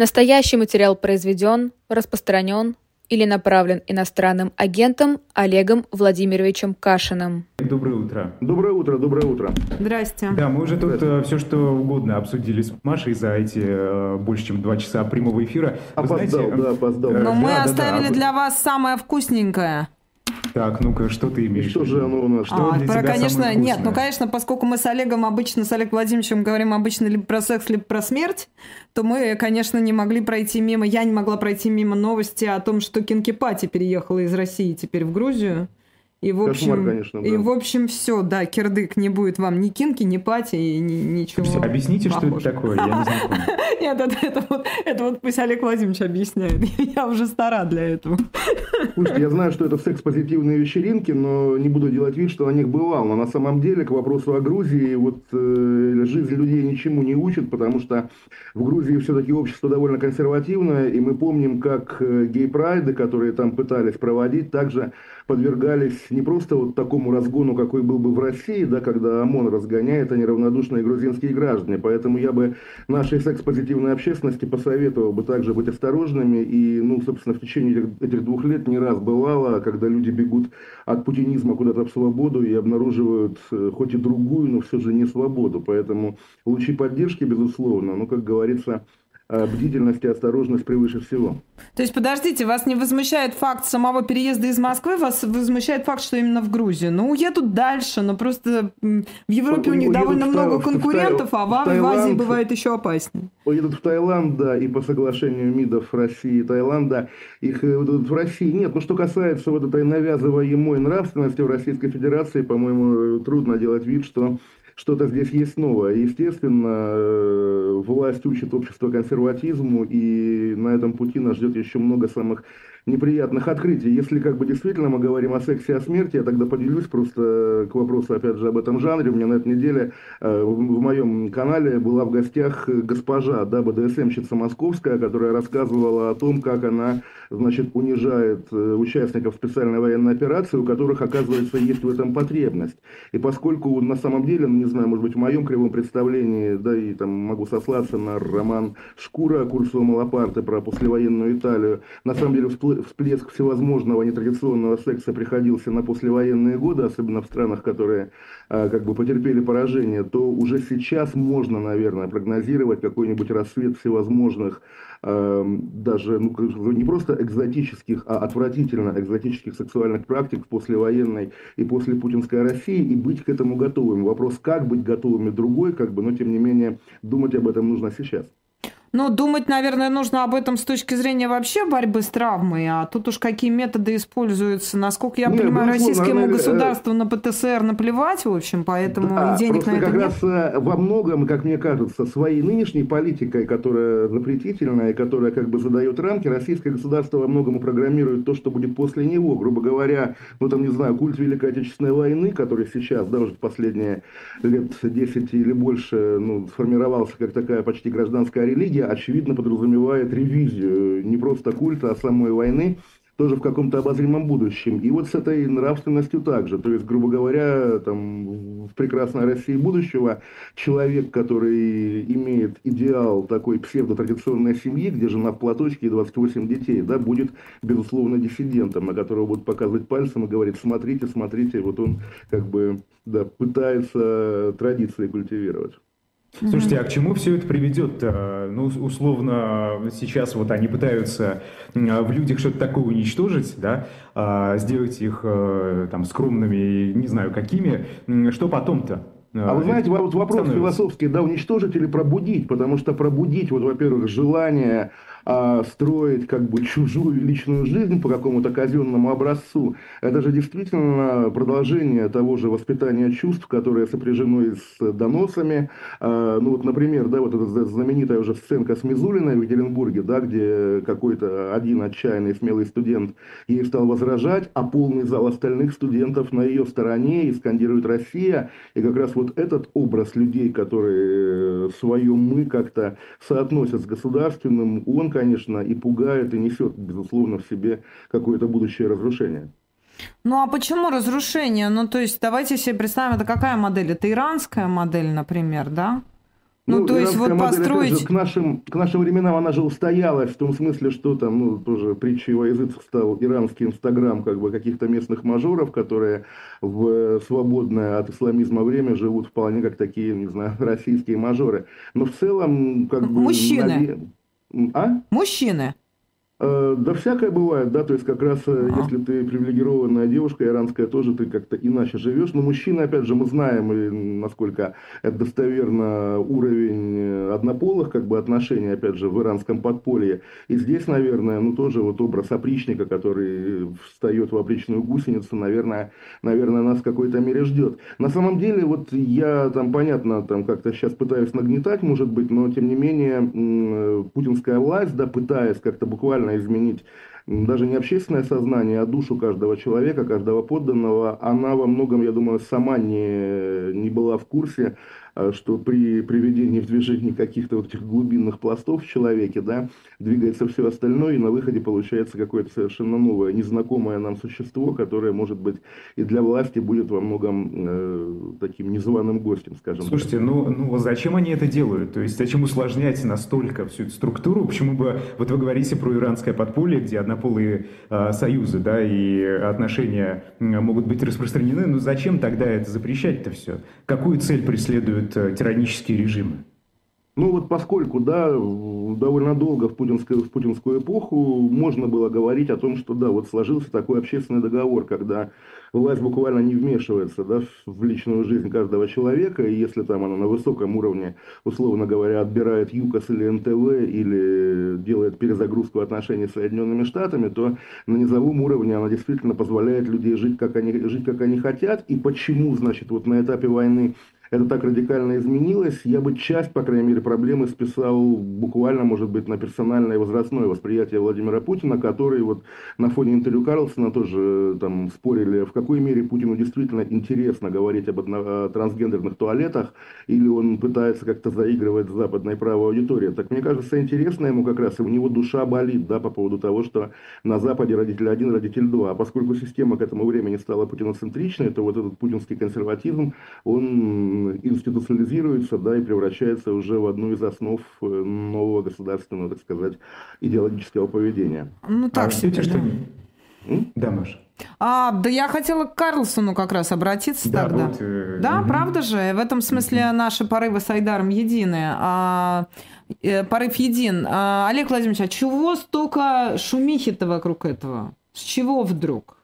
Настоящий материал произведен, распространен или направлен иностранным агентом Олегом Владимировичем Кашиным. Доброе утро. Доброе утро, доброе утро. Здрасте. Да, мы уже тут э, все, что угодно обсудили с Машей за эти э, больше, чем два часа прямого эфира. Вы опоздал, знаете, да, опоздал. Но да, мы да, оставили да, для вас самое вкусненькое. Так, ну-ка, что ты имеешь? Что же оно у нас? Что а, для про, тебя конечно, нет, ну, конечно, поскольку мы с Олегом обычно, с Олегом Владимировичем говорим обычно либо про секс, либо про смерть, то мы, конечно, не могли пройти мимо, я не могла пройти мимо новости о том, что Кинки Пати переехала из России теперь в Грузию. И в общем, Кошмар, конечно, да. и в общем все, да, кирдык не будет вам ни кинки, ни пати, и ни, ничего. Слушайте, объясните, похожего. что это такое, я не знаю. Нет, это, это, вот, это вот пусть Олег Владимирович объясняет. Я уже стара для этого. Слушайте, я знаю, что это секс-позитивные вечеринки, но не буду делать вид, что на них бывал. Но на самом деле, к вопросу о Грузии, вот э, жизнь людей ничему не учит, потому что в Грузии все-таки общество довольно консервативное, и мы помним, как э, гей-прайды, которые там пытались проводить, также подвергались не просто вот такому разгону, какой был бы в России, да, когда ОМОН разгоняет, а неравнодушные грузинские граждане. Поэтому я бы нашей секс-позитивной общественности посоветовал бы также быть осторожными. И, ну, собственно, в течение этих, двух лет не раз бывало, когда люди бегут от путинизма куда-то в свободу и обнаруживают э, хоть и другую, но все же не свободу. Поэтому лучи поддержки, безусловно, но, как говорится, бдительность и осторожность превыше всего. То есть, подождите, вас не возмущает факт самого переезда из Москвы, вас возмущает факт, что именно в Грузию? Ну, уедут дальше, но просто в Европе у них довольно много в, конкурентов, в, а в, в Азии бывает еще опаснее. Уедут в Таиланд, да, и по соглашению МИДов России и Таиланда их уедут в России. Нет, ну что касается вот этой навязываемой нравственности в Российской Федерации, по-моему, трудно делать вид, что что-то здесь есть новое. Естественно, э, власть учит общество консерватизму, и на этом пути нас ждет еще много самых неприятных открытий. Если как бы действительно мы говорим о сексе, о смерти, я тогда поделюсь просто к вопросу, опять же, об этом жанре. У меня на этой неделе э, в моем канале была в гостях госпожа, да, БДСМщица московская, которая рассказывала о том, как она, значит, унижает э, участников специальной военной операции, у которых, оказывается, есть в этом потребность. И поскольку на самом деле, ну, не знаю, может быть, в моем кривом представлении, да, и там могу сослаться на роман Шкура Курсова Малапарте про послевоенную Италию, на самом деле всплыл всплеск всевозможного нетрадиционного секса приходился на послевоенные годы, особенно в странах, которые а, как бы потерпели поражение, то уже сейчас можно, наверное, прогнозировать какой-нибудь рассвет всевозможных даже ну, не просто экзотических, а отвратительно экзотических сексуальных практик в послевоенной и после путинской России и быть к этому готовым. Вопрос, как быть готовыми другой, как бы, но тем не менее думать об этом нужно сейчас. Ну, думать, наверное, нужно об этом с точки зрения вообще борьбы с травмой, а тут уж какие методы используются. Насколько я Нет, понимаю, российскому наверное, государству на ПТСР наплевать, в общем, поэтому да, денег на это как нет. раз э, во многом, как мне кажется, своей нынешней политикой, которая запретительная, которая как бы задает рамки, российское государство во многом программирует то, что будет после него. Грубо говоря, ну там, не знаю, культ Великой Отечественной войны, который сейчас, да, уже последние лет 10 или больше, ну, сформировался как такая почти гражданская религия, очевидно, подразумевает ревизию не просто культа, а самой войны, тоже в каком-то обозримом будущем. И вот с этой нравственностью также. То есть, грубо говоря, там, в прекрасной России будущего человек, который имеет идеал такой псевдотрадиционной семьи, где жена в платочке и 28 детей, да, будет, безусловно, диссидентом, на которого будут показывать пальцем и говорить, смотрите, смотрите, вот он как бы да, пытается традиции культивировать. Слушайте, а к чему все это приведет? Э, ну, условно, сейчас вот они пытаются э, в людях что-то такое уничтожить, да, а, сделать их э, там скромными, не знаю какими. Что потом-то? А вы знаете, вот вопрос философский, да, уничтожить или пробудить? Потому что пробудить, вот, во-первых, желание а, строить как бы чужую личную жизнь по какому-то казенному образцу, это же действительно продолжение того же воспитания чувств, которое сопряжено и с доносами. А, ну вот, например, да, вот эта знаменитая уже сценка с Мизулиной в Екатеринбурге, да, где какой-то один отчаянный смелый студент ей стал возражать, а полный зал остальных студентов на ее стороне и скандирует «Россия». И как раз вот этот образ людей, которые свое «мы» как-то соотносят с государственным, он, конечно, и пугает, и несет, безусловно, в себе какое-то будущее разрушение. Ну а почему разрушение? Ну то есть давайте себе представим, это какая модель? Это иранская модель, например, да? Ну, ну то есть вот модель, построить... Же, к, нашим, к нашим временам она же устоялась в том смысле, что там, ну, тоже притчей во языцах стал иранский инстаграм как бы каких-то местных мажоров, которые в свободное от исламизма время живут вполне как такие, не знаю, российские мажоры. Но в целом как бы... Мужчины. А? Мужчины. Э, да всякое бывает, да, то есть как раз а. если ты привилегированная девушка иранская, тоже ты как-то иначе живешь. Но мужчины, опять же, мы знаем, и насколько это достоверно уровень э, однополых как бы отношений, опять же, в иранском подполье. И здесь, наверное, ну тоже вот образ опричника, который встает в опричную гусеницу, наверное, наверное, нас в какой-то мере ждет. На самом деле, вот я там, понятно, там как-то сейчас пытаюсь нагнетать, может быть, но тем не менее, путинская власть, да, пытаясь как-то буквально сильно изменить даже не общественное сознание, а душу каждого человека, каждого подданного, она во многом, я думаю, сама не, не была в курсе что при приведении в движение каких-то вот этих глубинных пластов в человеке, да, двигается все остальное, и на выходе получается какое-то совершенно новое, незнакомое нам существо, которое, может быть, и для власти будет во многом э, таким незваным гостем, скажем Слушайте, так. ну, ну зачем они это делают? То есть зачем усложнять настолько всю эту структуру? Почему бы, вот вы говорите про иранское подполье, где однополые э, союзы, да, и отношения могут быть распространены, но зачем тогда это запрещать-то все? Какую цель преследуют э, тиранические режимы? Ну вот поскольку, да, довольно долго в путинскую, в путинскую эпоху можно было говорить о том, что да, вот сложился такой общественный договор, когда власть буквально не вмешивается да, в личную жизнь каждого человека, и если там она на высоком уровне, условно говоря, отбирает ЮКОС или НТВ, или делает перезагрузку отношений с Соединенными Штатами, то на низовом уровне она действительно позволяет людей жить, как они, жить, как они хотят, и почему, значит, вот на этапе войны это так радикально изменилось, я бы часть, по крайней мере, проблемы списал буквально, может быть, на персональное возрастное восприятие Владимира Путина, который вот на фоне интервью Карлсона тоже там спорили, в какой мере Путину действительно интересно говорить об одно, трансгендерных туалетах, или он пытается как-то заигрывать с западной правой аудиторией. Так мне кажется, интересно ему как раз, и у него душа болит, да, по поводу того, что на Западе родитель один, родитель два. А поскольку система к этому времени стала путиноцентричной, то вот этот путинский консерватизм, он институциализируется да, и превращается уже в одну из основ э, нового государственного, так сказать, идеологического поведения. Ну так а себе, что... Да, Маша. А, да я хотела к Карлсону как раз обратиться да, тогда. Вот, э, да, угу. правда же? В этом смысле угу. наши порывы с Айдаром едины. А, э, порыв един. А, Олег Владимирович, а чего столько шумихи-то вокруг этого? С чего вдруг?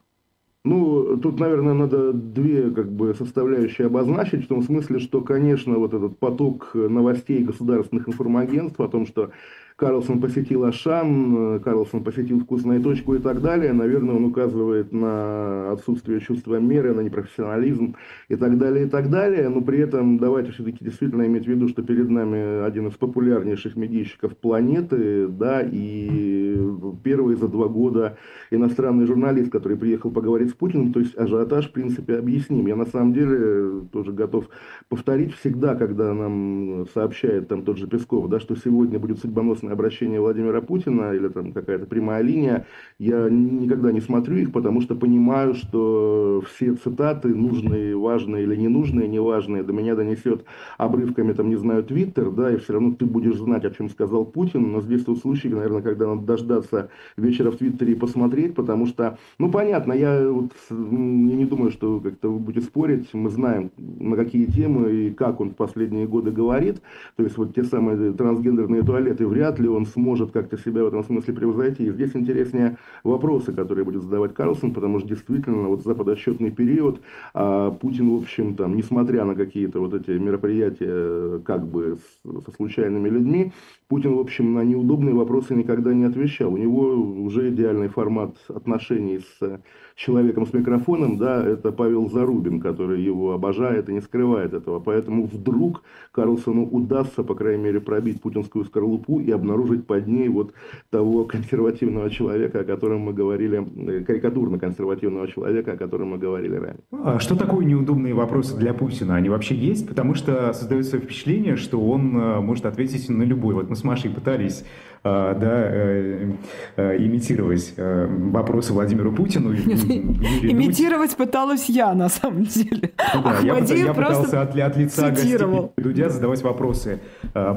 Ну, тут, наверное, надо две как бы, составляющие обозначить, в том смысле, что, конечно, вот этот поток новостей государственных информагентств о том, что Карлсон посетил Ашан, Карлсон посетил вкусную точку и так далее, наверное, он указывает на отсутствие чувства меры, на непрофессионализм и так далее, и так далее. Но при этом давайте все-таки действительно иметь в виду, что перед нами один из популярнейших медийщиков планеты, да, и первый за два года иностранный журналист, который приехал поговорить с Путиным, то есть ажиотаж, в принципе, объясним. Я на самом деле тоже готов повторить всегда, когда нам сообщает там тот же Песков, да, что сегодня будет судьбоносный устное обращение Владимира Путина или там какая-то прямая линия, я никогда не смотрю их, потому что понимаю, что все цитаты, нужные, важные или ненужные, неважные, до меня донесет обрывками, там, не знаю, Твиттер, да, и все равно ты будешь знать, о чем сказал Путин, но здесь тот случай, наверное, когда надо дождаться вечера в Твиттере и посмотреть, потому что, ну, понятно, я вот я не думаю, что как-то вы будете спорить, мы знаем, на какие темы и как он в последние годы говорит, то есть вот те самые трансгендерные туалеты вряд вряд ли он сможет как-то себя в этом смысле превзойти. И здесь интереснее вопросы, которые будет задавать Карлсон, потому что действительно вот за подотчетный период а Путин, в общем, там, несмотря на какие-то вот эти мероприятия как бы с, со случайными людьми, Путин, в общем, на неудобные вопросы никогда не отвечал. У него уже идеальный формат отношений с человеком с микрофоном, да, это Павел Зарубин, который его обожает и не скрывает этого. Поэтому вдруг Карлсону удастся, по крайней мере, пробить путинскую скорлупу и обнаружить обнаружить под ней вот того консервативного человека, о котором мы говорили, э, карикатурно-консервативного человека, о котором мы говорили ранее. А что такое неудобные вопросы для Путина? Они вообще есть? Потому что создается впечатление, что он э, может ответить на любой. Вот мы с Машей пытались а, да, э, э, имитировать э, вопросы Владимиру Путину. Имитировать пыталась я, на самом деле. Ну да, я, я пытался от, от лица цитировал. гостей Дудя задавать вопросы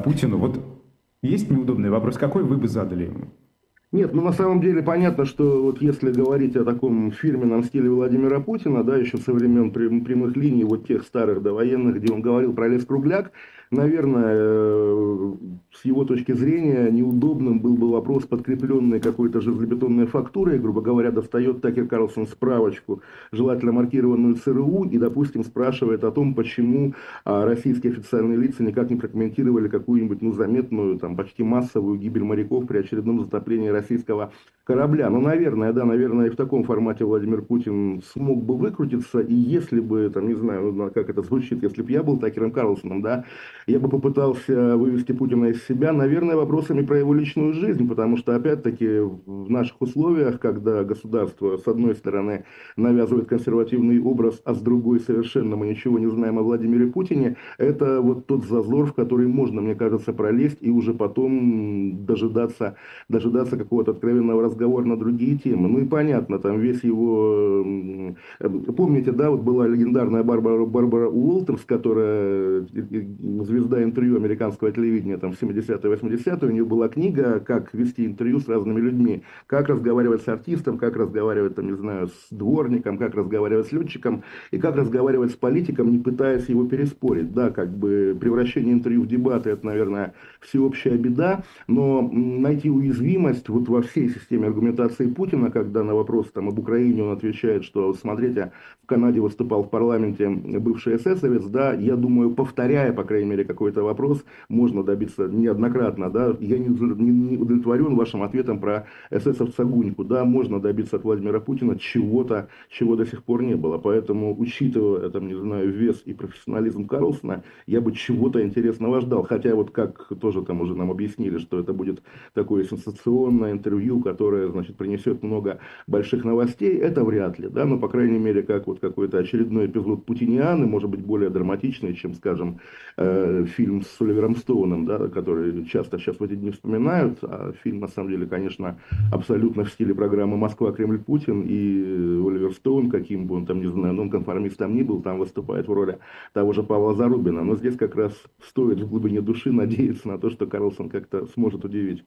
Путину. Вот есть неудобный вопрос, какой вы бы задали ему? Нет, ну на самом деле понятно, что вот если говорить о таком фирменном стиле Владимира Путина, да, еще со времен прямых линий, вот тех старых довоенных, где он говорил про лес кругляк, наверное, э, с его точки зрения неудобным был бы вопрос, подкрепленный какой-то железобетонной фактурой, грубо говоря, достает Такер Карлсон справочку, желательно маркированную ЦРУ, и, допустим, спрашивает о том, почему а, российские официальные лица никак не прокомментировали какую-нибудь ну, заметную, там, почти массовую гибель моряков при очередном затоплении российского корабля. Ну, наверное, да, наверное, и в таком формате Владимир Путин смог бы выкрутиться, и если бы, там, не знаю, ну, как это звучит, если бы я был Такером Карлсоном, да, я бы попытался вывести Путина из себя, наверное, вопросами про его личную жизнь, потому что, опять-таки, в наших условиях, когда государство, с одной стороны, навязывает консервативный образ, а с другой совершенно мы ничего не знаем о Владимире Путине, это вот тот зазор, в который можно, мне кажется, пролезть и уже потом дожидаться, дожидаться какого-то откровенного разговора на другие темы. Ну и понятно, там весь его... Помните, да, вот была легендарная Барбара, Барбара Уолтерс, которая звезда интервью американского телевидения там, в 70-е, 80-е, у нее была книга «Как вести интервью с разными людьми», как разговаривать с артистом, как разговаривать, там, не знаю, с дворником, как разговаривать с летчиком, и как разговаривать с политиком, не пытаясь его переспорить. Да, как бы превращение интервью в дебаты – это, наверное, всеобщая беда, но найти уязвимость вот во всей системе аргументации Путина, когда на вопрос там, об Украине он отвечает, что, смотрите, в Канаде выступал в парламенте бывший эсэсовец, да, я думаю, повторяя, по крайней мере, какой-то вопрос, можно добиться неоднократно, да, я не, не удовлетворен вашим ответом про эсэсовца Гуньку, да, можно добиться от Владимира Путина чего-то, чего до сих пор не было, поэтому, учитывая, там, не знаю, вес и профессионализм Карлсона, я бы чего-то интересного ждал, хотя вот как тоже там уже нам объяснили, что это будет такое сенсационное интервью, которое, значит, принесет много больших новостей, это вряд ли, да, но, по крайней мере, как вот какой-то очередной эпизод Путинианы, может быть, более драматичный, чем, скажем, э, фильм с Оливером Стоуном, да, который часто сейчас в эти дни вспоминают, а фильм, на самом деле, конечно, абсолютно в стиле программы «Москва, Кремль, Путин», и Оливер Стоун, каким бы он там, не знаю, нонконформистом ни был, там выступает в роли того же Павла Зарубина, но здесь как раз стоит в глубине души надеяться на то, что Карлсон как-то сможет удивить.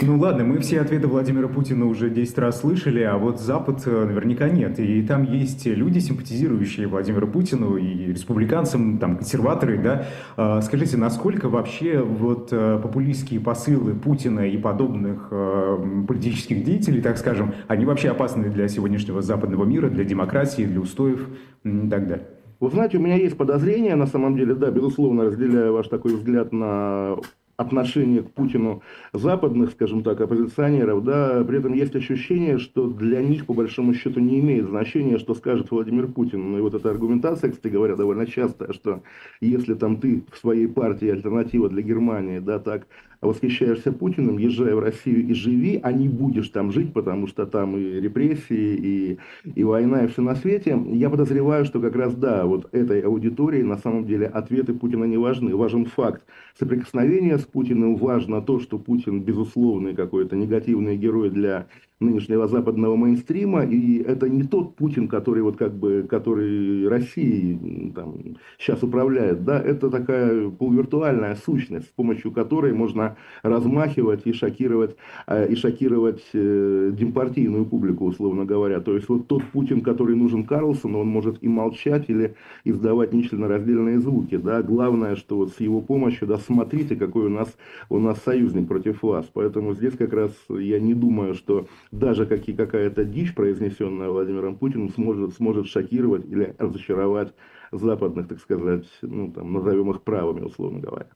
Ну ладно, мы все ответы Владимира Путина уже 10 раз слышали, а вот Запад э, наверняка нет. И там есть люди, симпатизирующие Владимиру Путину и республиканцам, там, консерваторы, да. А, скажите, насколько вообще вот э, популистские посылы Путина и подобных э, политических деятелей, так скажем, они вообще опасны для сегодняшнего западного мира, для демократии, для устоев и так далее? Вы знаете, у меня есть подозрение, на самом деле, да, безусловно, разделяю ваш такой взгляд на отношение к Путину западных, скажем так, оппозиционеров, да, при этом есть ощущение, что для них, по большому счету, не имеет значения, что скажет Владимир Путин. Ну и вот эта аргументация, кстати говоря, довольно частая, что если там ты в своей партии альтернатива для Германии, да, так восхищаешься Путиным, езжай в Россию и живи, а не будешь там жить, потому что там и репрессии, и, и война, и все на свете. Я подозреваю, что как раз, да, вот этой аудитории на самом деле ответы Путина не важны. Важен факт соприкосновения с Путиным, важно то, что Путин безусловный какой-то негативный герой для нынешнего западного мейнстрима, и это не тот Путин, который вот как бы, который Россией там, сейчас управляет, да, это такая полувиртуальная сущность, с помощью которой можно размахивать и шокировать, э, и шокировать э, демпартийную публику, условно говоря. То есть вот тот Путин, который нужен Карлсону, он может и молчать, или издавать нечленораздельные звуки, да, главное, что вот с его помощью, да, смотрите, какой у нас, у нас союзник против вас, поэтому здесь как раз я не думаю, что даже какие, какая-то дичь, произнесенная Владимиром Путиным, сможет, сможет шокировать или разочаровать западных, так сказать, ну, там, назовем их правыми, условно говоря.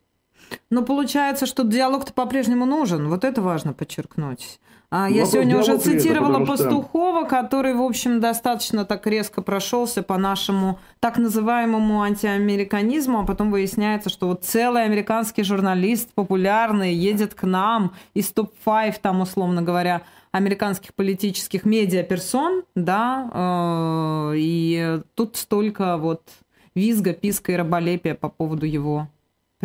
Но получается, что диалог-то по-прежнему нужен. Вот это важно подчеркнуть. А, я сегодня уже цитировала это, Пастухова, что... который, в общем, достаточно так резко прошелся по нашему так называемому антиамериканизму, а потом выясняется, что вот целый американский журналист популярный едет к нам из топ-5, там, условно говоря, американских политических медиаперсон, да, э, и тут столько вот визга, писка и раболепия по поводу его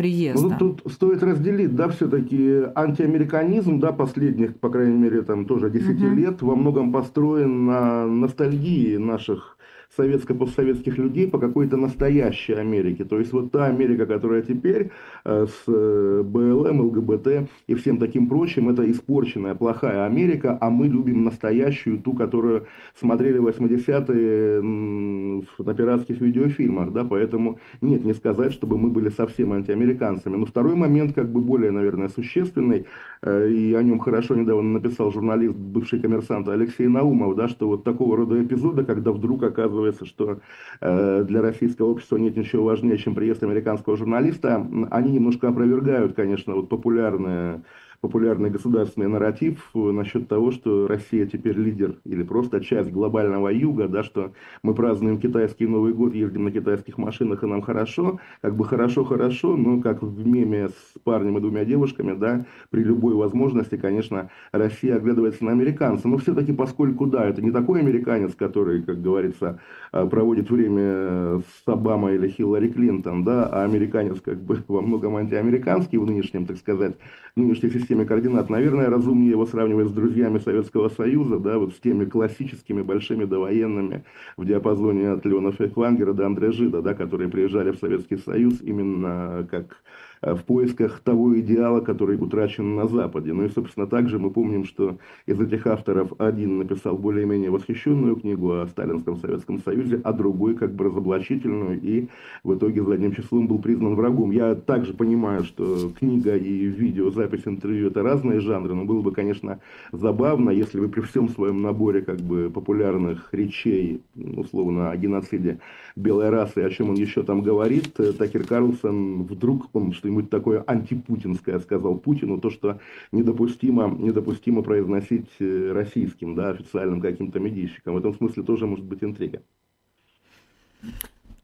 приезда. Ну, тут стоит разделить, да, все-таки антиамериканизм, да, последних, по крайней мере, там тоже 10 угу. лет, во многом построен на ностальгии наших советско-постсоветских людей по какой-то настоящей Америке. То есть вот та Америка, которая теперь э, с э, БЛМ, ЛГБТ и всем таким прочим, это испорченная, плохая Америка, а мы любим настоящую, ту, которую смотрели в 80-е на пиратских видеофильмах, да, поэтому нет, не сказать, чтобы мы были совсем антиамериканцами. Но второй момент, как бы более, наверное, существенный, э, и о нем хорошо недавно написал журналист, бывший коммерсант Алексей Наумов, да, что вот такого рода эпизоды, когда вдруг оказывается оказывается, что э, для российского общества нет ничего важнее, чем приезд американского журналиста, они немножко опровергают, конечно, вот популярное популярный государственный нарратив насчет того, что Россия теперь лидер или просто часть глобального юга, да, что мы празднуем китайский Новый год, ездим на китайских машинах и нам хорошо, как бы хорошо-хорошо, но как в меме с парнем и двумя девушками, да, при любой возможности, конечно, Россия оглядывается на американца, но все-таки поскольку, да, это не такой американец, который, как говорится, э, проводит время с Обамой или Хиллари Клинтон, да, а американец как бы во многом антиамериканский в нынешнем, так сказать, нынешней системе системе координат. Наверное, разумнее его сравнивать с друзьями Советского Союза, да, вот с теми классическими большими довоенными в диапазоне от Леона Фейхвангера до Андре Жида, да, которые приезжали в Советский Союз именно как в поисках того идеала, который утрачен на Западе. Ну и, собственно, также мы помним, что из этих авторов один написал более-менее восхищенную книгу о Сталинском Советском Союзе, а другой как бы разоблачительную, и в итоге задним числом был признан врагом. Я также понимаю, что книга и видеозапись интервью – это разные жанры, но было бы, конечно, забавно, если бы при всем своем наборе как бы популярных речей, условно, о геноциде белой расы, о чем он еще там говорит, э, Такер Карлсон вдруг, он что-нибудь такое антипутинское сказал Путину, то, что недопустимо, недопустимо произносить э, российским, да, официальным каким-то медийщикам. В этом смысле тоже может быть интрига.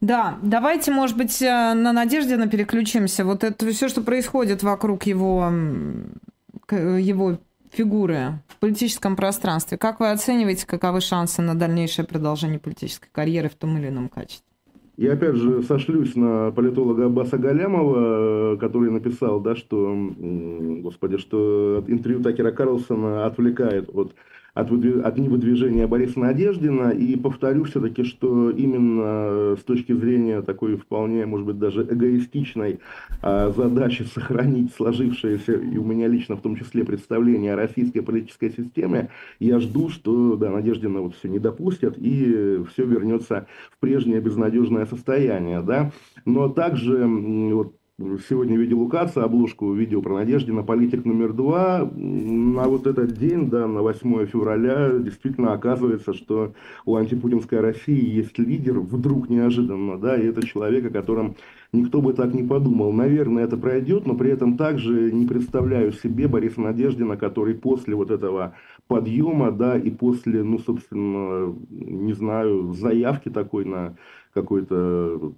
Да, давайте, может быть, э, на Надежде на переключимся. Вот это все, что происходит вокруг его, его фигуры в политическом пространстве. Как вы оцениваете, каковы шансы на дальнейшее продолжение политической карьеры в том или ином качестве? Я опять же сошлюсь на политолога Аббаса Галямова, который написал, да, что, господи, что интервью Такера Карлсона отвлекает от от, от невыдвижения Бориса Надеждина. И повторю все-таки, что именно с точки зрения такой вполне, может быть, даже эгоистичной а, задачи сохранить сложившееся, и у меня лично в том числе, представление о российской политической системе, я жду, что да, Надеждина вот все не допустят, и все вернется в прежнее безнадежное состояние. Да? Но также вот, Сегодня видел у Каца обложку видео про Надеждина, политик номер два. На вот этот день, да, на 8 февраля, действительно оказывается, что у антипутинской России есть лидер, вдруг неожиданно, да, и это человек, о котором никто бы так не подумал. Наверное, это пройдет, но при этом также не представляю себе Бориса Надеждина, который после вот этого подъема, да, и после, ну, собственно, не знаю, заявки такой на какой-то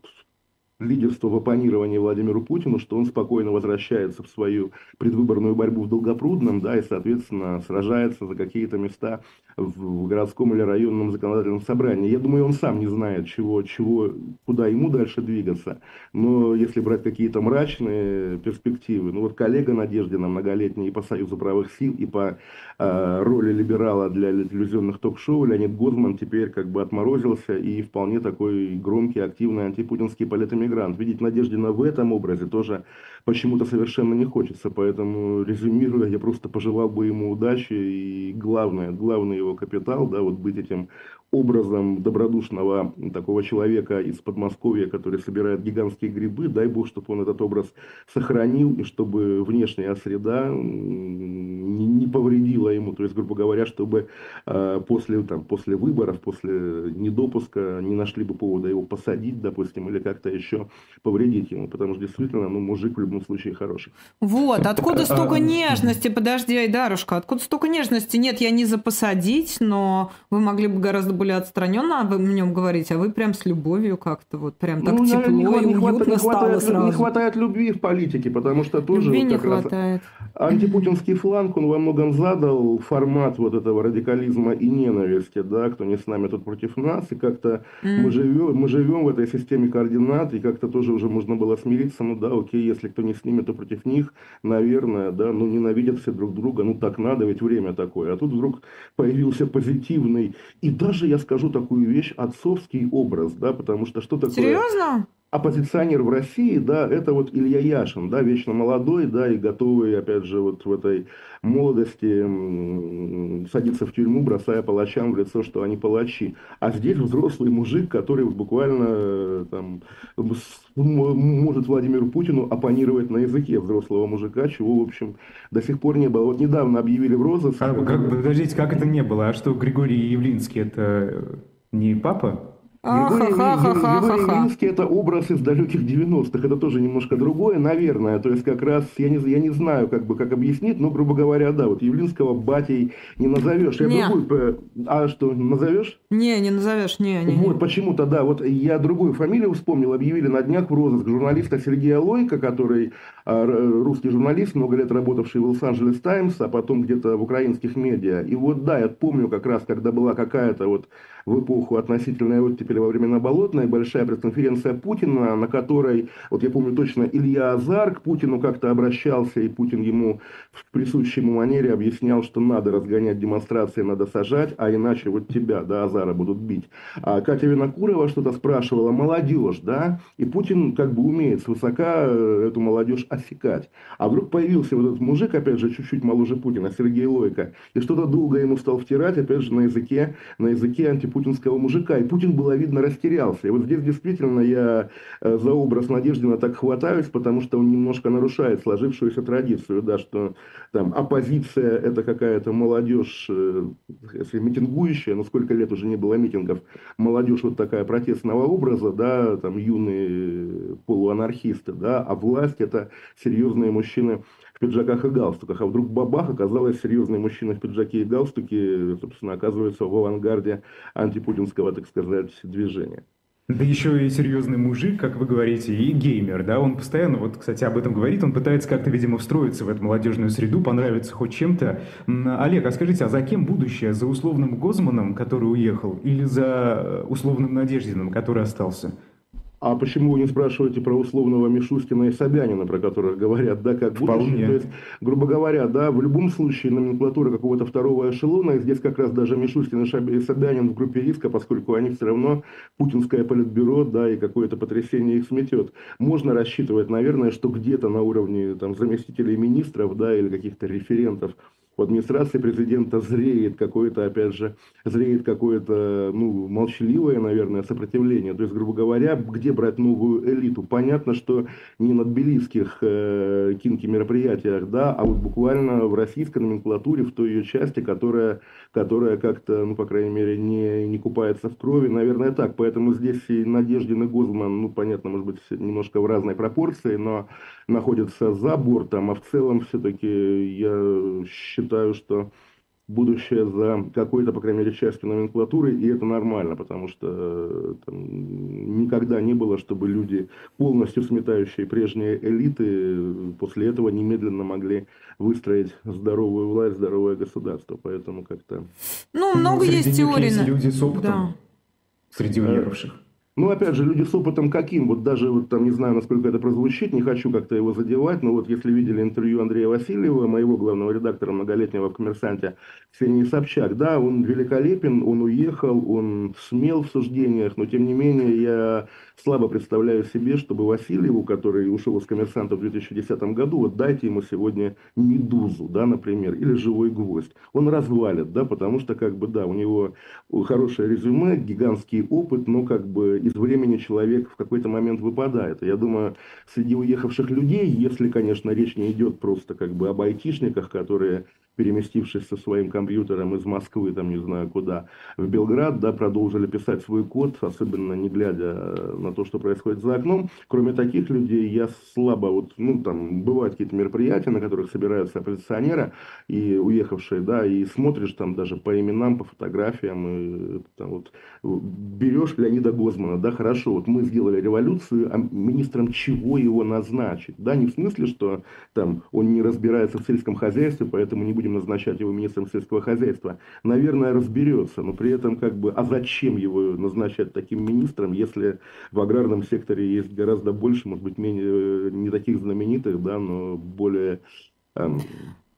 лидерство в оппонировании Владимиру Путину, что он спокойно возвращается в свою предвыборную борьбу в Долгопрудном, да, и, соответственно, сражается за какие-то места в городском или районном законодательном собрании. Я думаю, он сам не знает, чего, чего, куда ему дальше двигаться. Но если брать какие-то мрачные перспективы, ну вот коллега Надеждина, многолетний и по Союзу правых сил, и по э, роли либерала для телевизионных ток-шоу, Леонид Гозман теперь как бы отморозился и вполне такой громкий, активный антипутинский политэмигрант. Видеть Надеждина в этом образе тоже почему-то совершенно не хочется. Поэтому, резюмируя, я просто пожелал бы ему удачи. И главное, главный его капитал, да, вот быть этим образом добродушного такого человека из Подмосковья, который собирает гигантские грибы, дай бог, чтобы он этот образ сохранил, и чтобы внешняя среда не, не повредила ему, то есть, грубо говоря, чтобы э, после, там, после выборов, после недопуска не нашли бы повода его посадить, допустим, или как-то еще повредить ему, потому что действительно, ну, мужик в любом случае хороший. Вот, откуда столько нежности, подожди, Айдарушка, откуда столько нежности? Нет, я не за посадить, но вы могли бы гораздо более отстраненно об нем говорить, а вы прям с любовью как-то вот прям так ну, тепло не, и уютно не стало хватает, сразу. Не хватает любви в политике, потому что тоже любви вот не хватает. антипутинский фланг, он во многом задал формат вот этого радикализма и ненависти, да, кто не с нами, тот против нас, и как-то mm. мы живем, мы живем в этой системе координат, и как-то тоже уже можно было смириться, ну да, окей, если кто не с ними, то против них, наверное, да, ну ненавидят все друг друга, ну так надо, ведь время такое. А тут вдруг появился позитивный и даже я скажу такую вещь, отцовский образ, да, потому что что такое... Серьезно? Оппозиционер в России, да, это вот Илья Яшин, да, вечно молодой, да, и готовый, опять же, вот в этой молодости садиться в тюрьму, бросая палачам в лицо, что они палачи. А здесь взрослый мужик, который буквально там, может Владимиру Путину оппонировать на языке взрослого мужика, чего, в общем, до сих пор не было. Вот недавно объявили в розыск... А, как, подождите, как это не было? А что, Григорий Явлинский, это не папа? Григорий Явлинский это образ из далеких 90-х, это тоже немножко другое, наверное, то есть как раз, я не, я не знаю, как бы, как объяснить, но, грубо говоря, да, вот Явлинского батей не назовешь. Я не. другую, а что, назовешь? Не, не назовешь, не, не. Вот, почему-то, да, вот я другую фамилию вспомнил, объявили на днях в розыск журналиста Сергея Лойка, который а, русский журналист, много лет работавший в Лос-Анджелес Таймс, а потом где-то в украинских медиа. И вот, да, я помню как раз, когда была какая-то вот в эпоху относительной оттепели во времена Болотной, большая пресс-конференция Путина, на которой, вот я помню точно, Илья Азар к Путину как-то обращался, и Путин ему в присущей ему манере объяснял, что надо разгонять демонстрации, надо сажать, а иначе вот тебя, да, Азара будут бить. А Катя Винокурова что-то спрашивала, молодежь, да, и Путин как бы умеет свысока э, эту молодежь осекать. А вдруг появился вот этот мужик, опять же, чуть-чуть моложе Путина, Сергей Лойко, и что-то долго ему стал втирать, опять же, на языке, на языке антипутинского путинского мужика, и Путин было видно растерялся. И вот здесь действительно я э, за образ Надеждина так хватаюсь, потому что он немножко нарушает сложившуюся традицию, да, что там оппозиция это какая-то молодежь, э, если митингующая, но сколько лет уже не было митингов, молодежь вот такая протестного образа, да, там юные полуанархисты, да, а власть это серьезные мужчины пиджаках и галстуках, а вдруг бабах оказалось серьезный мужчина в пиджаке и галстуке, собственно, оказывается в авангарде антипутинского, так сказать, движения. Да еще и серьезный мужик, как вы говорите, и геймер, да, он постоянно, вот, кстати, об этом говорит, он пытается как-то, видимо, встроиться в эту молодежную среду, понравиться хоть чем-то. Олег, а скажите, а за кем будущее? За условным Гозманом, который уехал, или за условным Надеждиным, который остался? А почему вы не спрашиваете про условного Мишустина и Собянина, про которых говорят, да, как будущее? То есть, грубо говоря, да, в любом случае номенклатура какого-то второго эшелона, и здесь как раз даже Мишустин и Собянин в группе риска, поскольку они все равно путинское политбюро, да, и какое-то потрясение их сметет. Можно рассчитывать, наверное, что где-то на уровне там, заместителей министров, да, или каких-то референтов в администрации президента зреет какое-то, опять же, зреет какое-то, ну, молчаливое, наверное, сопротивление. То есть, грубо говоря, где брать новую элиту? Понятно, что не на тбилисских э, кинки мероприятиях, да, а вот буквально в российской номенклатуре, в той ее части, которая, которая как-то, ну, по крайней мере, не, не купается в крови, наверное, так. Поэтому здесь и Надеждин и Гозман, ну, понятно, может быть, немножко в разной пропорции, но находятся за бортом, а в целом все-таки я считаю, что будущее за какой-то, по крайней мере, частью номенклатуры, и это нормально, потому что э, там, никогда не было, чтобы люди, полностью сметающие прежние элиты, после этого немедленно могли выстроить здоровую власть, здоровое государство, поэтому как-то... Ну, много есть теорий. Есть люди с опытом да. среди уехавших. Ну, опять же, люди с опытом каким? Вот даже, вот там, не знаю, насколько это прозвучит, не хочу как-то его задевать, но вот если видели интервью Андрея Васильева, моего главного редактора многолетнего в «Коммерсанте» Ксении Собчак, да, он великолепен, он уехал, он смел в суждениях, но тем не менее я слабо представляю себе, чтобы Васильеву, который ушел из «Коммерсанта» в 2010 году, вот дайте ему сегодня «Медузу», да, например, или «Живой гвоздь». Он развалит, да, потому что, как бы, да, у него хорошее резюме, гигантский опыт, но, как бы, из времени человек в какой-то момент выпадает. Я думаю, среди уехавших людей, если, конечно, речь не идет просто, как бы, об айтишниках, которые переместившись со своим компьютером из Москвы, там не знаю куда, в Белград, да, продолжили писать свой код, особенно не глядя на то, что происходит за окном. Кроме таких людей, я слабо, вот, ну, там, бывают какие-то мероприятия, на которых собираются оппозиционеры и уехавшие, да, и смотришь там даже по именам, по фотографиям, и там вот берешь Леонида Гозмана, да, хорошо, вот мы сделали революцию, а министром чего его назначить, да, не в смысле, что там он не разбирается в сельском хозяйстве, поэтому не будем назначать его министром сельского хозяйства, наверное, разберется, но при этом как бы, а зачем его назначать таким министром, если в аграрном секторе есть гораздо больше, может быть, менее, не таких знаменитых, да, но более эм,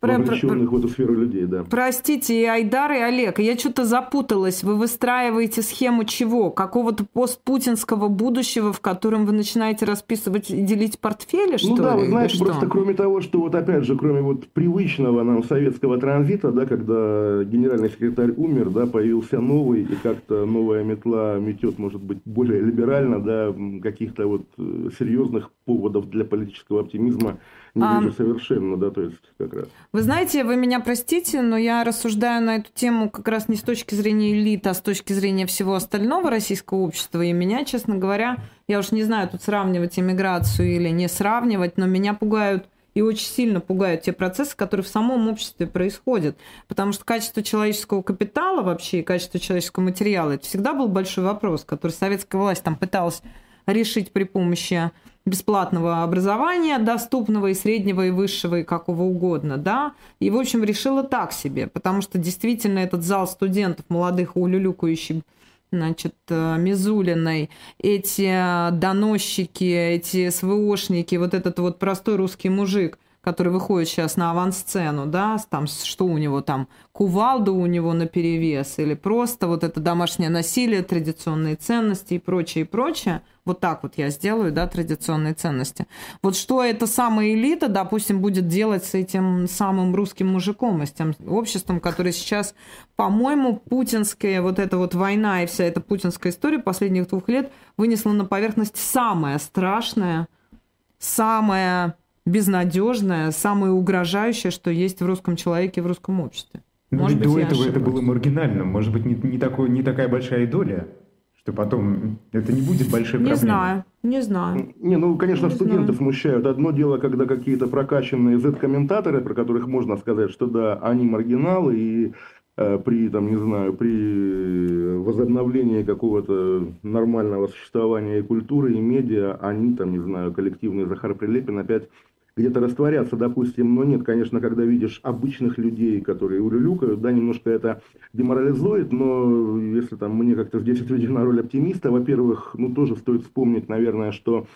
про, вовлеченных про, в эту сферу людей, да. Простите, и Айдар, и Олег, я что-то запуталась. Вы выстраиваете схему чего? Какого-то постпутинского будущего, в котором вы начинаете расписывать и делить портфели, что Ну да, ли? вы знаете, просто кроме того, что вот опять же, кроме вот привычного нам советского транзита, да, когда генеральный секретарь умер, да, появился новый, и как-то новая метла метет, может быть, более либерально, да, каких-то вот э, серьезных поводов для политического оптимизма не а... вижу совершенно, да, то есть как раз. Вы знаете, вы меня простите, но я рассуждаю на эту тему как раз не с точки зрения элиты, а с точки зрения всего остального российского общества. И меня, честно говоря, я уж не знаю, тут сравнивать иммиграцию или не сравнивать, но меня пугают и очень сильно пугают те процессы, которые в самом обществе происходят. Потому что качество человеческого капитала вообще и качество человеческого материала – это всегда был большой вопрос, который советская власть там пыталась решить при помощи бесплатного образования, доступного и среднего, и высшего, и какого угодно, да, и, в общем, решила так себе, потому что действительно этот зал студентов, молодых, улюлюкающих, значит, э, Мизулиной, эти доносчики, эти СВОшники, вот этот вот простой русский мужик, который выходит сейчас на авансцену, да, там что у него там, кувалда у него на перевес или просто вот это домашнее насилие, традиционные ценности и прочее, и прочее. Вот так вот я сделаю, да, традиционные ценности. Вот что эта самая элита, допустим, будет делать с этим самым русским мужиком и с тем обществом, которое сейчас, по-моему, путинская вот эта вот война и вся эта путинская история последних двух лет вынесла на поверхность самое страшное, самое безнадежное, самое угрожающее, что есть в русском человеке, в русском обществе. Ну, Может быть, до этого это было маргинальным. Может быть, не, не, такой, не такая большая доля, что потом это не будет большой не проблемой. Не знаю, не знаю. Не, ну, конечно, не студенты знаю. смущают. Одно дело, когда какие-то прокачанные Z-комментаторы, про которых можно сказать, что да, они маргиналы, и э, при, там, не знаю, при возобновлении какого-то нормального существования и культуры, и медиа, они, там, не знаю, коллективный Захар Прилепин опять где-то растворяться, допустим, но нет, конечно, когда видишь обычных людей, которые улюлюкают, да, немножко это деморализует, но если там мне как-то здесь отведена роль оптимиста, во-первых, ну тоже стоит вспомнить, наверное, что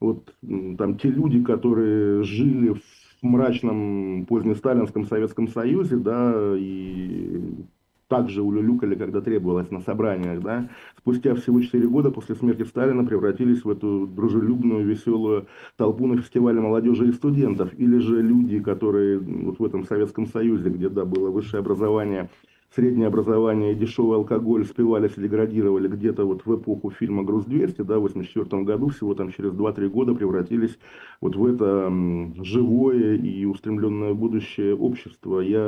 вот там те люди, которые жили в мрачном позднесталинском Советском Союзе, да, и также улюлюкали, когда требовалось на собраниях, да, спустя всего 4 года после смерти Сталина превратились в эту дружелюбную, веселую толпу на фестивале молодежи и студентов. Или же люди, которые вот в этом Советском Союзе, где, да, было высшее образование, среднее образование и дешевый алкоголь спивались и деградировали где-то вот в эпоху фильма «Груз-200», да, в 84 году, всего там через 2-3 года превратились вот в это живое и устремленное будущее общество. Я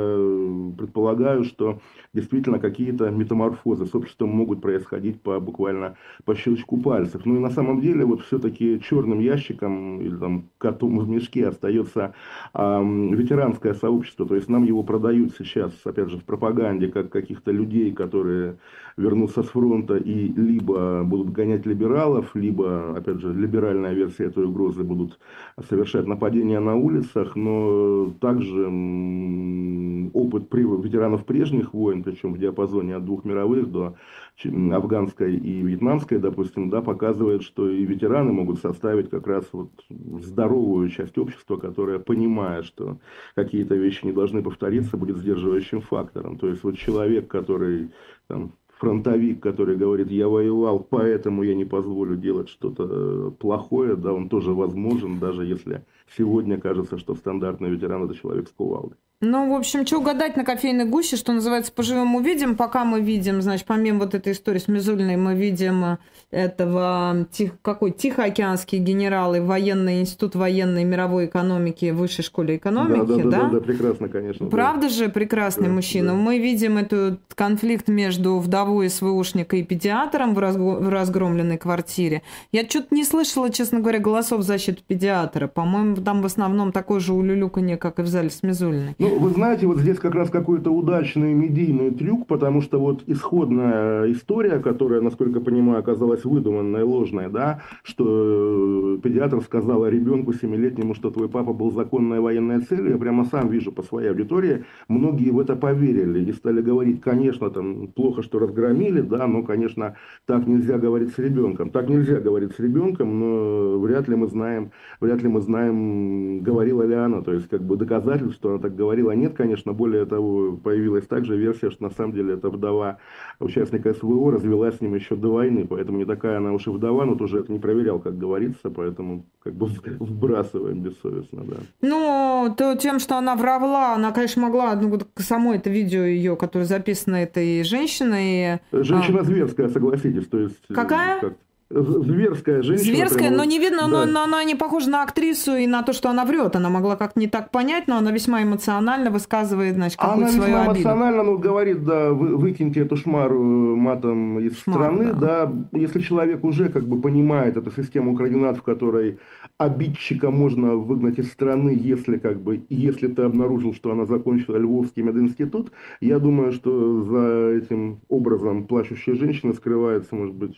предполагаю, что действительно какие-то метаморфозы с обществом могут происходить по буквально по щелчку пальцев. Ну и на самом деле вот все-таки черным ящиком или там котом в мешке остается э, ветеранское сообщество, то есть нам его продают сейчас, опять же, в пропаганде как каких-то людей, которые вернутся с фронта и либо будут гонять либералов, либо, опять же, либеральная версия этой угрозы будут совершать нападения на улицах, но также опыт ветеранов прежних войн, причем в диапазоне от двух мировых до афганской и вьетнамской, допустим, да, показывает, что и ветераны могут составить как раз вот здоровую часть общества, которая, понимая, что какие-то вещи не должны повториться, будет сдерживающим фактором. То есть вот человек, который там, фронтовик, который говорит, я воевал, поэтому я не позволю делать что-то плохое, да, он тоже возможен, даже если сегодня кажется, что стандартный ветеран – это человек с кувалдой. Ну, в общем, что угадать на кофейной гуще, что называется, поживем увидим. Пока мы видим, значит, помимо вот этой истории с Мизулиной, мы видим этого, тих, какой, Тихоокеанский генерал и военный институт военной мировой экономики в высшей школе экономики, да? Да, да, да, да, прекрасно, конечно. Правда да. же, прекрасный да, мужчина. Да. Мы видим этот конфликт между вдовой СВОшника и педиатром в, разго... в разгромленной квартире. Я что-то не слышала, честно говоря, голосов в защиту педиатра. По-моему, там в основном такое же улюлюканье, как и в зале с Мизулиной. Ну, вы знаете, вот здесь как раз какой-то удачный медийный трюк, потому что вот исходная история, которая, насколько понимаю, оказалась выдуманная, ложная, да, что э, педиатр сказал ребенку семилетнему, что твой папа был законной военной целью, я прямо сам вижу по своей аудитории, многие в это поверили и стали говорить, конечно, там плохо, что разгромили, да, но, конечно, так нельзя говорить с ребенком. Так нельзя говорить с ребенком, но вряд ли мы знаем, вряд ли мы знаем, говорила ли она, то есть как бы доказательств, что она так говорит говорила нет, конечно. Более того, появилась также версия, что на самом деле эта вдова участника СВО развелась с ним еще до войны, поэтому не такая она уж и вдова, но тоже это не проверял, как говорится, поэтому как бы вбрасываем бессовестно, да. Ну, то тем, что она врала, она, конечно, могла, ну, само это видео ее, которое записано этой женщиной. Женщина а... зверская, согласитесь, то есть... Какая? Как Зверская женщина. Зверская, прямо... но не видно, да. но, но она не похожа на актрису и на то, что она врет. Она могла как-то не так понять, но она весьма эмоционально высказывает, значит, какую-то свою весьма обиду. эмоционально, ну, говорит, да, вы, выкиньте эту шмару матом из Шмар, страны, да. да. Если человек уже как бы понимает эту систему координат, в которой обидчика можно выгнать из страны, если как бы, если ты обнаружил, что она закончила Львовский мединститут, я думаю, что за этим образом плачущей женщины скрывается, может быть,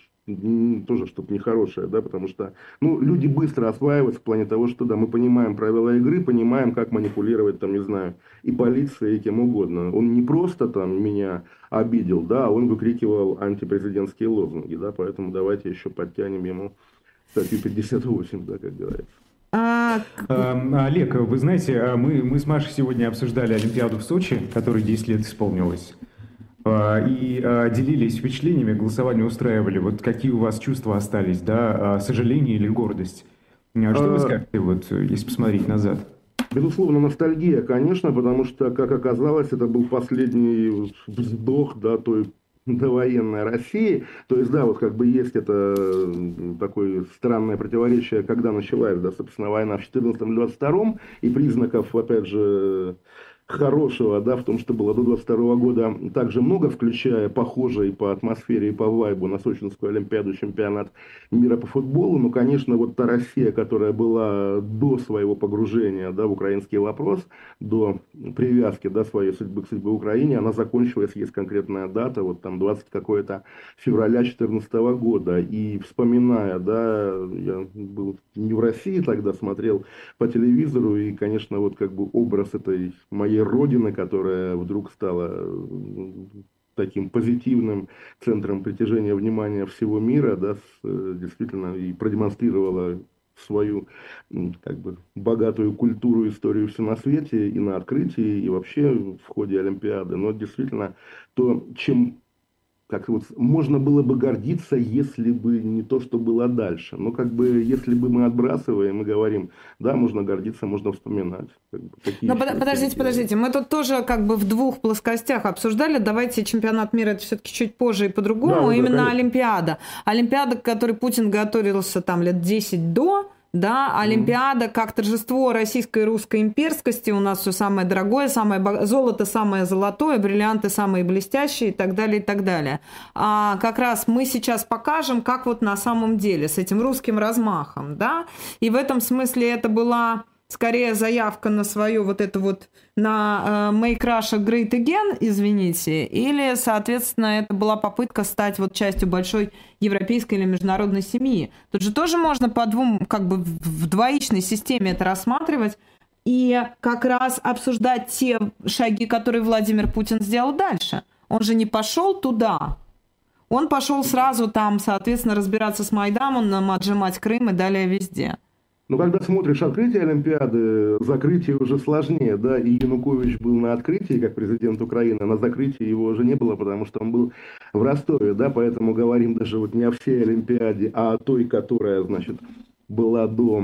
тоже что-то нехорошее, да, потому что, ну, люди быстро осваиваются в плане того, что, да, мы понимаем правила игры, понимаем, как манипулировать, там, не знаю, и полицией, и кем угодно. Он не просто там меня обидел, да, а он выкрикивал антипрезидентские лозунги, да, поэтому давайте еще подтянем ему статью 58, да, как говорится. А... Эм, Олег, вы знаете, а мы, мы с Машей сегодня обсуждали Олимпиаду в Сочи, которой 10 лет исполнилось. А, и а, делились впечатлениями, голосование устраивали. Вот какие у вас чувства остались, да, а, сожаление или гордость? Что вы скажете, вот, если посмотреть назад? Безусловно, ностальгия, конечно, потому что, как оказалось, это был последний вздох да, той довоенной России. То есть, да, вот как бы есть это такое странное противоречие, когда началась, да, собственно, война в 14-22, и признаков, опять же, хорошего, да, в том, что было до 22 года, также много, включая похожие по атмосфере и по вайбу на Сочинскую Олимпиаду, чемпионат мира по футболу. Ну, конечно, вот та Россия, которая была до своего погружения, да, в украинский вопрос, до привязки, да, своей судьбы к судьбе Украине, она закончилась, есть конкретная дата, вот там 20 какое-то февраля 2014 года. И вспоминая, да, я был не в России тогда, смотрел по телевизору, и, конечно, вот как бы образ этой моей родины, которая вдруг стала таким позитивным центром притяжения внимания всего мира, да, э, действительно и продемонстрировала свою как бы, богатую культуру, историю все на свете и на открытии, и вообще в ходе Олимпиады. Но действительно то, чем как вот можно было бы гордиться, если бы не то, что было дальше. Но как бы, если бы мы отбрасываем и говорим, да, можно гордиться, можно вспоминать. Как бы, Но под, подождите, подождите, мы тут тоже как бы в двух плоскостях обсуждали, давайте чемпионат мира это все-таки чуть позже и по-другому, да, именно да, Олимпиада. Олимпиада, к которой Путин готовился там лет 10 до, да, Олимпиада как торжество российской и русской имперскости, у нас все самое дорогое, самое бог... золото самое золотое, бриллианты самые блестящие и так далее, и так далее. А как раз мы сейчас покажем, как вот на самом деле с этим русским размахом, да, и в этом смысле это была скорее заявка на свою вот это вот на uh, Make Russia Great Again, извините, или, соответственно, это была попытка стать вот частью большой европейской или международной семьи. Тут же тоже можно по двум, как бы в двоичной системе это рассматривать и как раз обсуждать те шаги, которые Владимир Путин сделал дальше. Он же не пошел туда, он пошел сразу там, соответственно, разбираться с Майданом, отжимать Крым и далее везде. Но когда смотришь открытие Олимпиады, закрытие уже сложнее, да, и Янукович был на открытии, как президент Украины, а на закрытии его уже не было, потому что он был в Ростове, да, поэтому говорим даже вот не о всей Олимпиаде, а о той, которая, значит, была до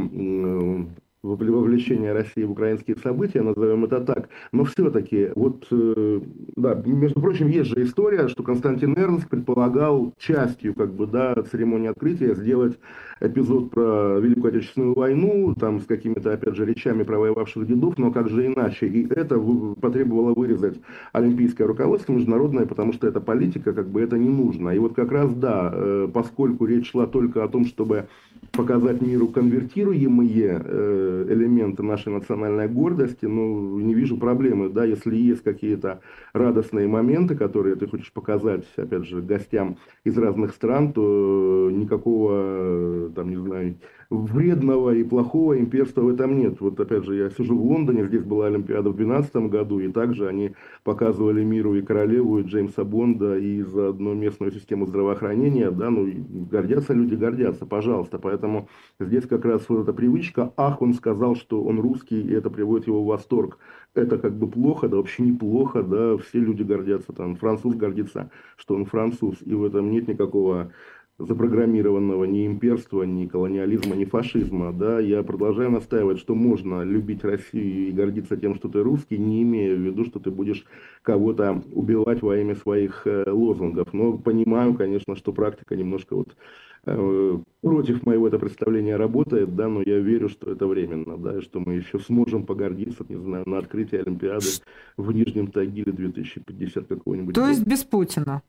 вовлечения России в украинские события, назовем это так. Но все-таки, вот, э, да, между прочим, есть же история, что Константин Эрнст предполагал частью, как бы, да, церемонии открытия сделать эпизод про Великую Отечественную войну, там, с какими-то, опять же, речами про воевавших дедов, но как же иначе? И это потребовало вырезать олимпийское руководство международное, потому что это политика, как бы, это не нужно. И вот как раз, да, э, поскольку речь шла только о том, чтобы показать миру конвертируемые э, элементы нашей национальной гордости, ну, не вижу проблемы, да, если есть какие-то радостные моменты, которые ты хочешь показать, опять же, гостям из разных стран, то никакого, там, не знаю, вредного и плохого имперства в этом нет. Вот опять же, я сижу в Лондоне, здесь была Олимпиада в 2012 году, и также они показывали миру и королеву, и Джеймса Бонда, и заодно местную систему здравоохранения, да, ну, гордятся люди, гордятся, пожалуйста. Поэтому здесь как раз вот эта привычка, ах, он сказал, что он русский, и это приводит его в восторг. Это как бы плохо, да вообще неплохо, да, все люди гордятся, там, француз гордится, что он француз, и в этом нет никакого запрограммированного ни имперства, ни колониализма, ни фашизма. Да? Я продолжаю настаивать, что можно любить Россию и гордиться тем, что ты русский, не имея в виду, что ты будешь кого-то убивать во имя своих э, лозунгов. Но понимаю, конечно, что практика немножко вот э, против моего это представления работает, да, но я верю, что это временно, да, и что мы еще сможем погордиться, не знаю, на открытии Олимпиады в Нижнем Тагиле 2050 какого-нибудь. То есть без Путина?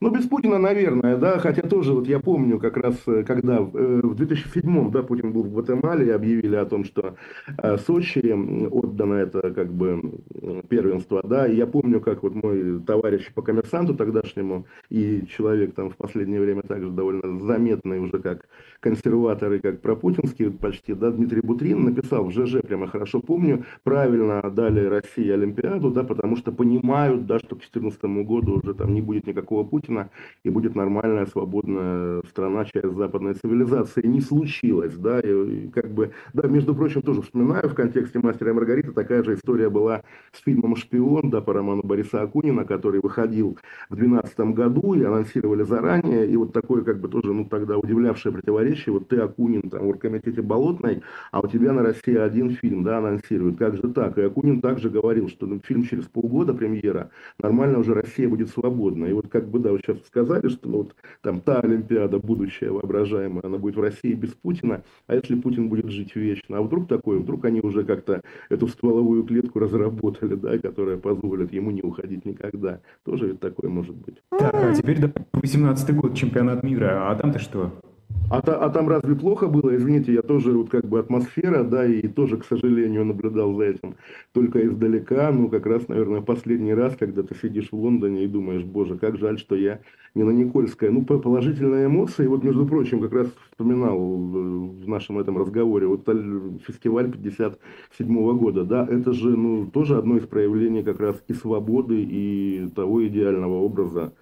Ну, без Путина, наверное, да, хотя тоже вот я помню как раз, э, когда э, в 2007 да, Путин был в Гватемале, и объявили о том, что э, Сочи отдано это как бы первенство, да, и я помню, как вот мой товарищ по коммерсанту тогдашнему и человек там в последнее время также довольно заметный уже как консерватор и как пропутинский почти, да, Дмитрий Бутрин написал в ЖЖ, прямо хорошо помню, правильно дали России Олимпиаду, да, потому что понимают, да, что к 2014 году уже там не будет никакого Путина, Путина, и будет нормальная, свободная страна, часть западной цивилизации. Не случилось, да, и, как бы, да, между прочим, тоже вспоминаю, в контексте «Мастера и Маргариты» такая же история была с фильмом «Шпион», да, по роману Бориса Акунина, который выходил в 2012 году, и анонсировали заранее, и вот такое, как бы, тоже, ну, тогда удивлявшее противоречие, вот ты, Акунин, там, в оргкомитете Болотной, а у тебя на России один фильм, да, анонсируют, как же так? И Акунин также говорил, что ну, фильм через полгода премьера, нормально уже Россия будет свободна, и вот, как бы, да, вот сейчас сказали, что ну, вот, там та Олимпиада будущая воображаемая, она будет в России без Путина, а если Путин будет жить вечно? А вдруг такое, вдруг они уже как-то эту стволовую клетку разработали, да, которая позволит ему не уходить никогда. Тоже ведь такое может быть. Так, а теперь да, 18 год, чемпионат мира, а там-то что? А, а там разве плохо было? Извините, я тоже вот как бы атмосфера, да, и тоже, к сожалению, наблюдал за этим только издалека. Ну, как раз, наверное, последний раз, когда ты сидишь в Лондоне и думаешь, боже, как жаль, что я не на Никольская. Ну, положительные эмоции. Вот, между прочим, как раз вспоминал в нашем этом разговоре, вот фестиваль 57 -го года, да, это же, ну, тоже одно из проявлений как раз и свободы, и того идеального образа.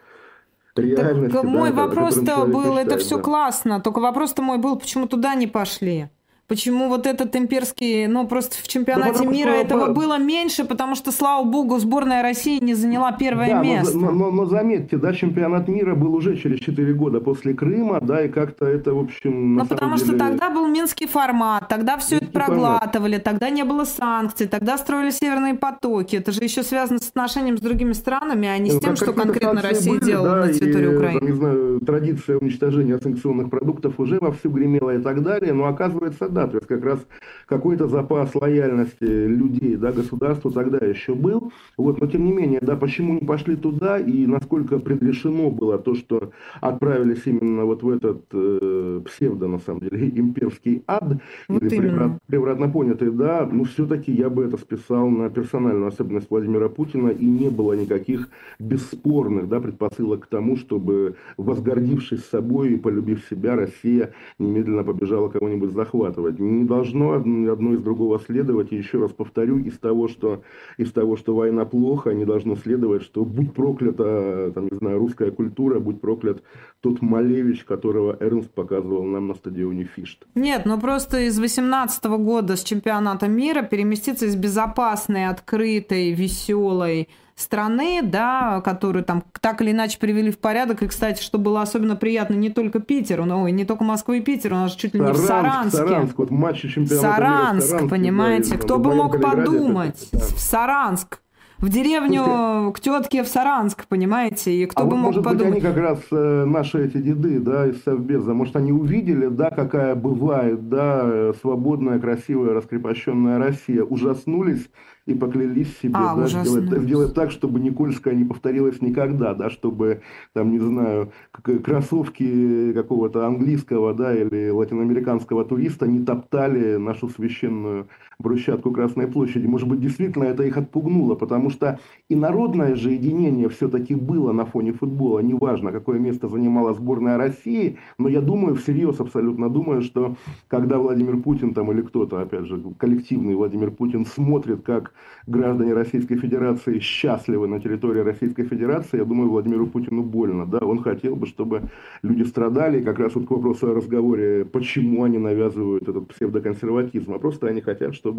Так мой вопрос-то был, это все да. классно, только вопрос-то мой был, почему туда не пошли? Почему вот этот имперский, ну просто в чемпионате ну, мира этого по... было меньше, потому что, слава богу, сборная России не заняла первое да, место. Но, но, но заметьте, да, чемпионат мира был уже через 4 года после Крыма, да, и как-то это, в общем, Ну потому деле... что тогда был минский формат, тогда все минский это проглатывали, формат. тогда не было санкций, тогда строили северные потоки. Это же еще связано с отношением с другими странами, а не с ну, тем, что конкретно Россия были, делала да, на территории и, Украины. Там, не знаю, традиция уничтожения санкционных продуктов уже вовсю гремела и так далее, но оказывается, да, да, то есть как раз какой-то запас лояльности людей, да, государству тогда еще был, вот, но тем не менее, да, почему не пошли туда и насколько предрешено было то, что отправились именно вот в этот э, псевдо, на самом деле, имперский ад, вот или преврат, превратно понятый, да, ну все-таки я бы это списал на персональную особенность Владимира Путина, и не было никаких бесспорных, да, предпосылок к тому, чтобы, возгордившись собой и полюбив себя, Россия немедленно побежала кого-нибудь захватывать. Не должно одно из другого следовать, и еще раз повторю, из того, что, из того, что война плохо, не должно следовать, что будь проклята, там, не знаю, русская культура, будь проклят тот Малевич, которого Эрнст показывал нам на стадионе Фишт. Нет, ну просто из 18 года с чемпионата мира переместиться из безопасной, открытой, веселой страны, да, которую там так или иначе привели в порядок. И, кстати, что было особенно приятно, не только Питеру, но и не только Москва и Питер, у нас чуть ли не Саранск, в Саранске. Саранск, вот матчи чемпионата Саранск, мира Саранск, понимаете, да, кто бы мог подумать, да. в Саранск в деревню к тетке в Саранск, понимаете, и кто а бы вот, мог может подумать. Быть, они как раз э, наши эти деды, да, из Совбеза, может, они увидели, да, какая бывает, да, свободная, красивая, раскрепощенная Россия, ужаснулись и поклялись себе а, да, сделать, сделать так, чтобы Никольская не повторилась никогда, да, чтобы, там, не знаю, кроссовки какого-то английского да, или латиноамериканского туриста не топтали нашу священную брусчатку Красной площади. Может быть, действительно это их отпугнуло, потому что и народное же единение все-таки было на фоне футбола. Неважно, какое место занимала сборная России, но я думаю, всерьез абсолютно думаю, что когда Владимир Путин там или кто-то, опять же, коллективный Владимир Путин смотрит, как граждане Российской Федерации счастливы на территории Российской Федерации, я думаю, Владимиру Путину больно. Да? Он хотел бы, чтобы люди страдали. И как раз вот к вопросу о разговоре, почему они навязывают этот псевдоконсерватизм. А просто они хотят, чтобы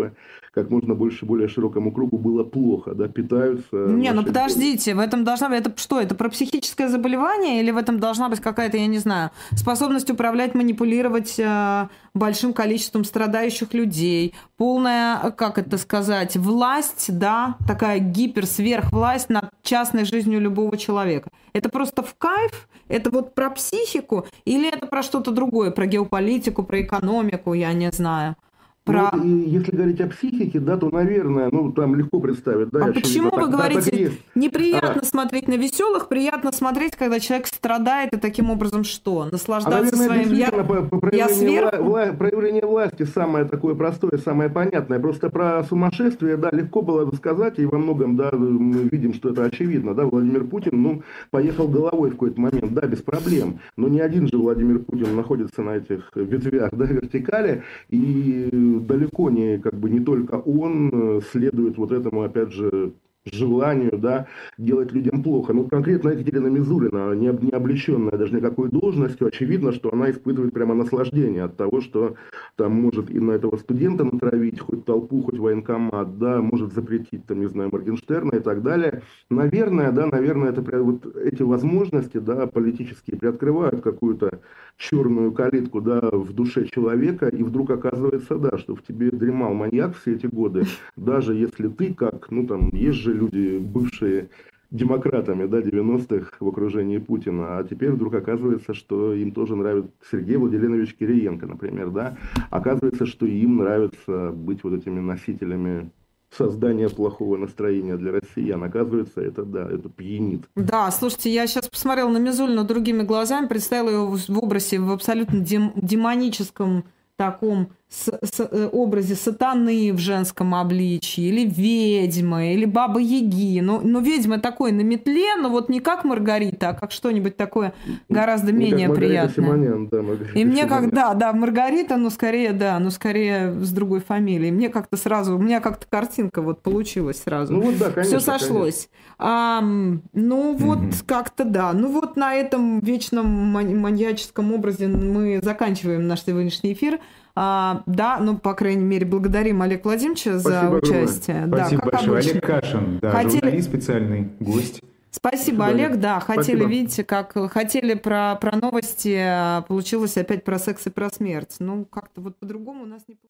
как можно больше, более широкому кругу было плохо, да, питаются... Не, ну подождите, в этом должна быть... Это что, это про психическое заболевание или в этом должна быть какая-то, я не знаю, способность управлять, манипулировать э, большим количеством страдающих людей, полная, как это сказать, власть, да, такая гиперсверхвласть над частной жизнью любого человека. Это просто в кайф? Это вот про психику? Или это про что-то другое, про геополитику, про экономику, я не знаю? Про... Ну, и если говорить о психике, да, то, наверное, ну, там легко представить. Да, а почему вы так, говорите, да, неприятно а... смотреть на веселых, приятно смотреть, когда человек страдает, и таким образом что? Наслаждаться а, наверное, своим... Я, проявление, я сверху? Вла... проявление власти самое такое простое, самое понятное. Просто про сумасшествие, да, легко было бы сказать, и во многом, да, мы видим, что это очевидно, да, Владимир Путин, ну, поехал головой в какой-то момент, да, без проблем. Но не один же Владимир Путин находится на этих ветвях, да, вертикали, и далеко не, как бы, не только он э, следует вот этому, опять же, желанию да, делать людям плохо. Ну, конкретно Екатерина Мизулина, не, не облеченная даже никакой должностью, очевидно, что она испытывает прямо наслаждение от того, что там может и на этого студента натравить, хоть толпу, хоть военкомат, да, может запретить, там, не знаю, Моргенштерна и так далее. Наверное, да, наверное, это вот эти возможности, да, политические приоткрывают какую-то черную калитку, да, в душе человека, и вдруг оказывается, да, что в тебе дремал маньяк все эти годы, даже если ты, как, ну, там, есть же люди, бывшие демократами, да, 90-х в окружении Путина, а теперь вдруг оказывается, что им тоже нравится Сергей Владимирович Кириенко, например, да, оказывается, что им нравится быть вот этими носителями создания плохого настроения для россиян. Оказывается, это, да, это пьянит. Да, слушайте, я сейчас посмотрела на Мизулину другими глазами, представила ее в образе в абсолютно дем- демоническом таком с, с, э, образе сатаны в женском обличии, или ведьмы, или бабы Яги. Но, но ведьма такой на метле, но вот не как Маргарита, а как что-нибудь такое гораздо не менее приятное. Симонян, да, Маргарита И мне как, да, да, Маргарита, но скорее, да, но скорее с другой фамилией. Мне как-то сразу, у меня как-то картинка вот получилась сразу. Ну вот да, конечно. Все сошлось. А, ну вот угу. как-то да. Ну вот на этом вечном маньяческом образе мы заканчиваем наш сегодняшний эфир. А, да, ну, по крайней мере, благодарим Олег Владимировича за участие. Спасибо да, большое. Олег Кашин, да, Хотели... журналист специальный, гость. Спасибо, Олег. Да, хотели, Спасибо. видите, как хотели про, про новости, а получилось опять про секс и про смерть. Ну, как-то вот по-другому у нас не получилось.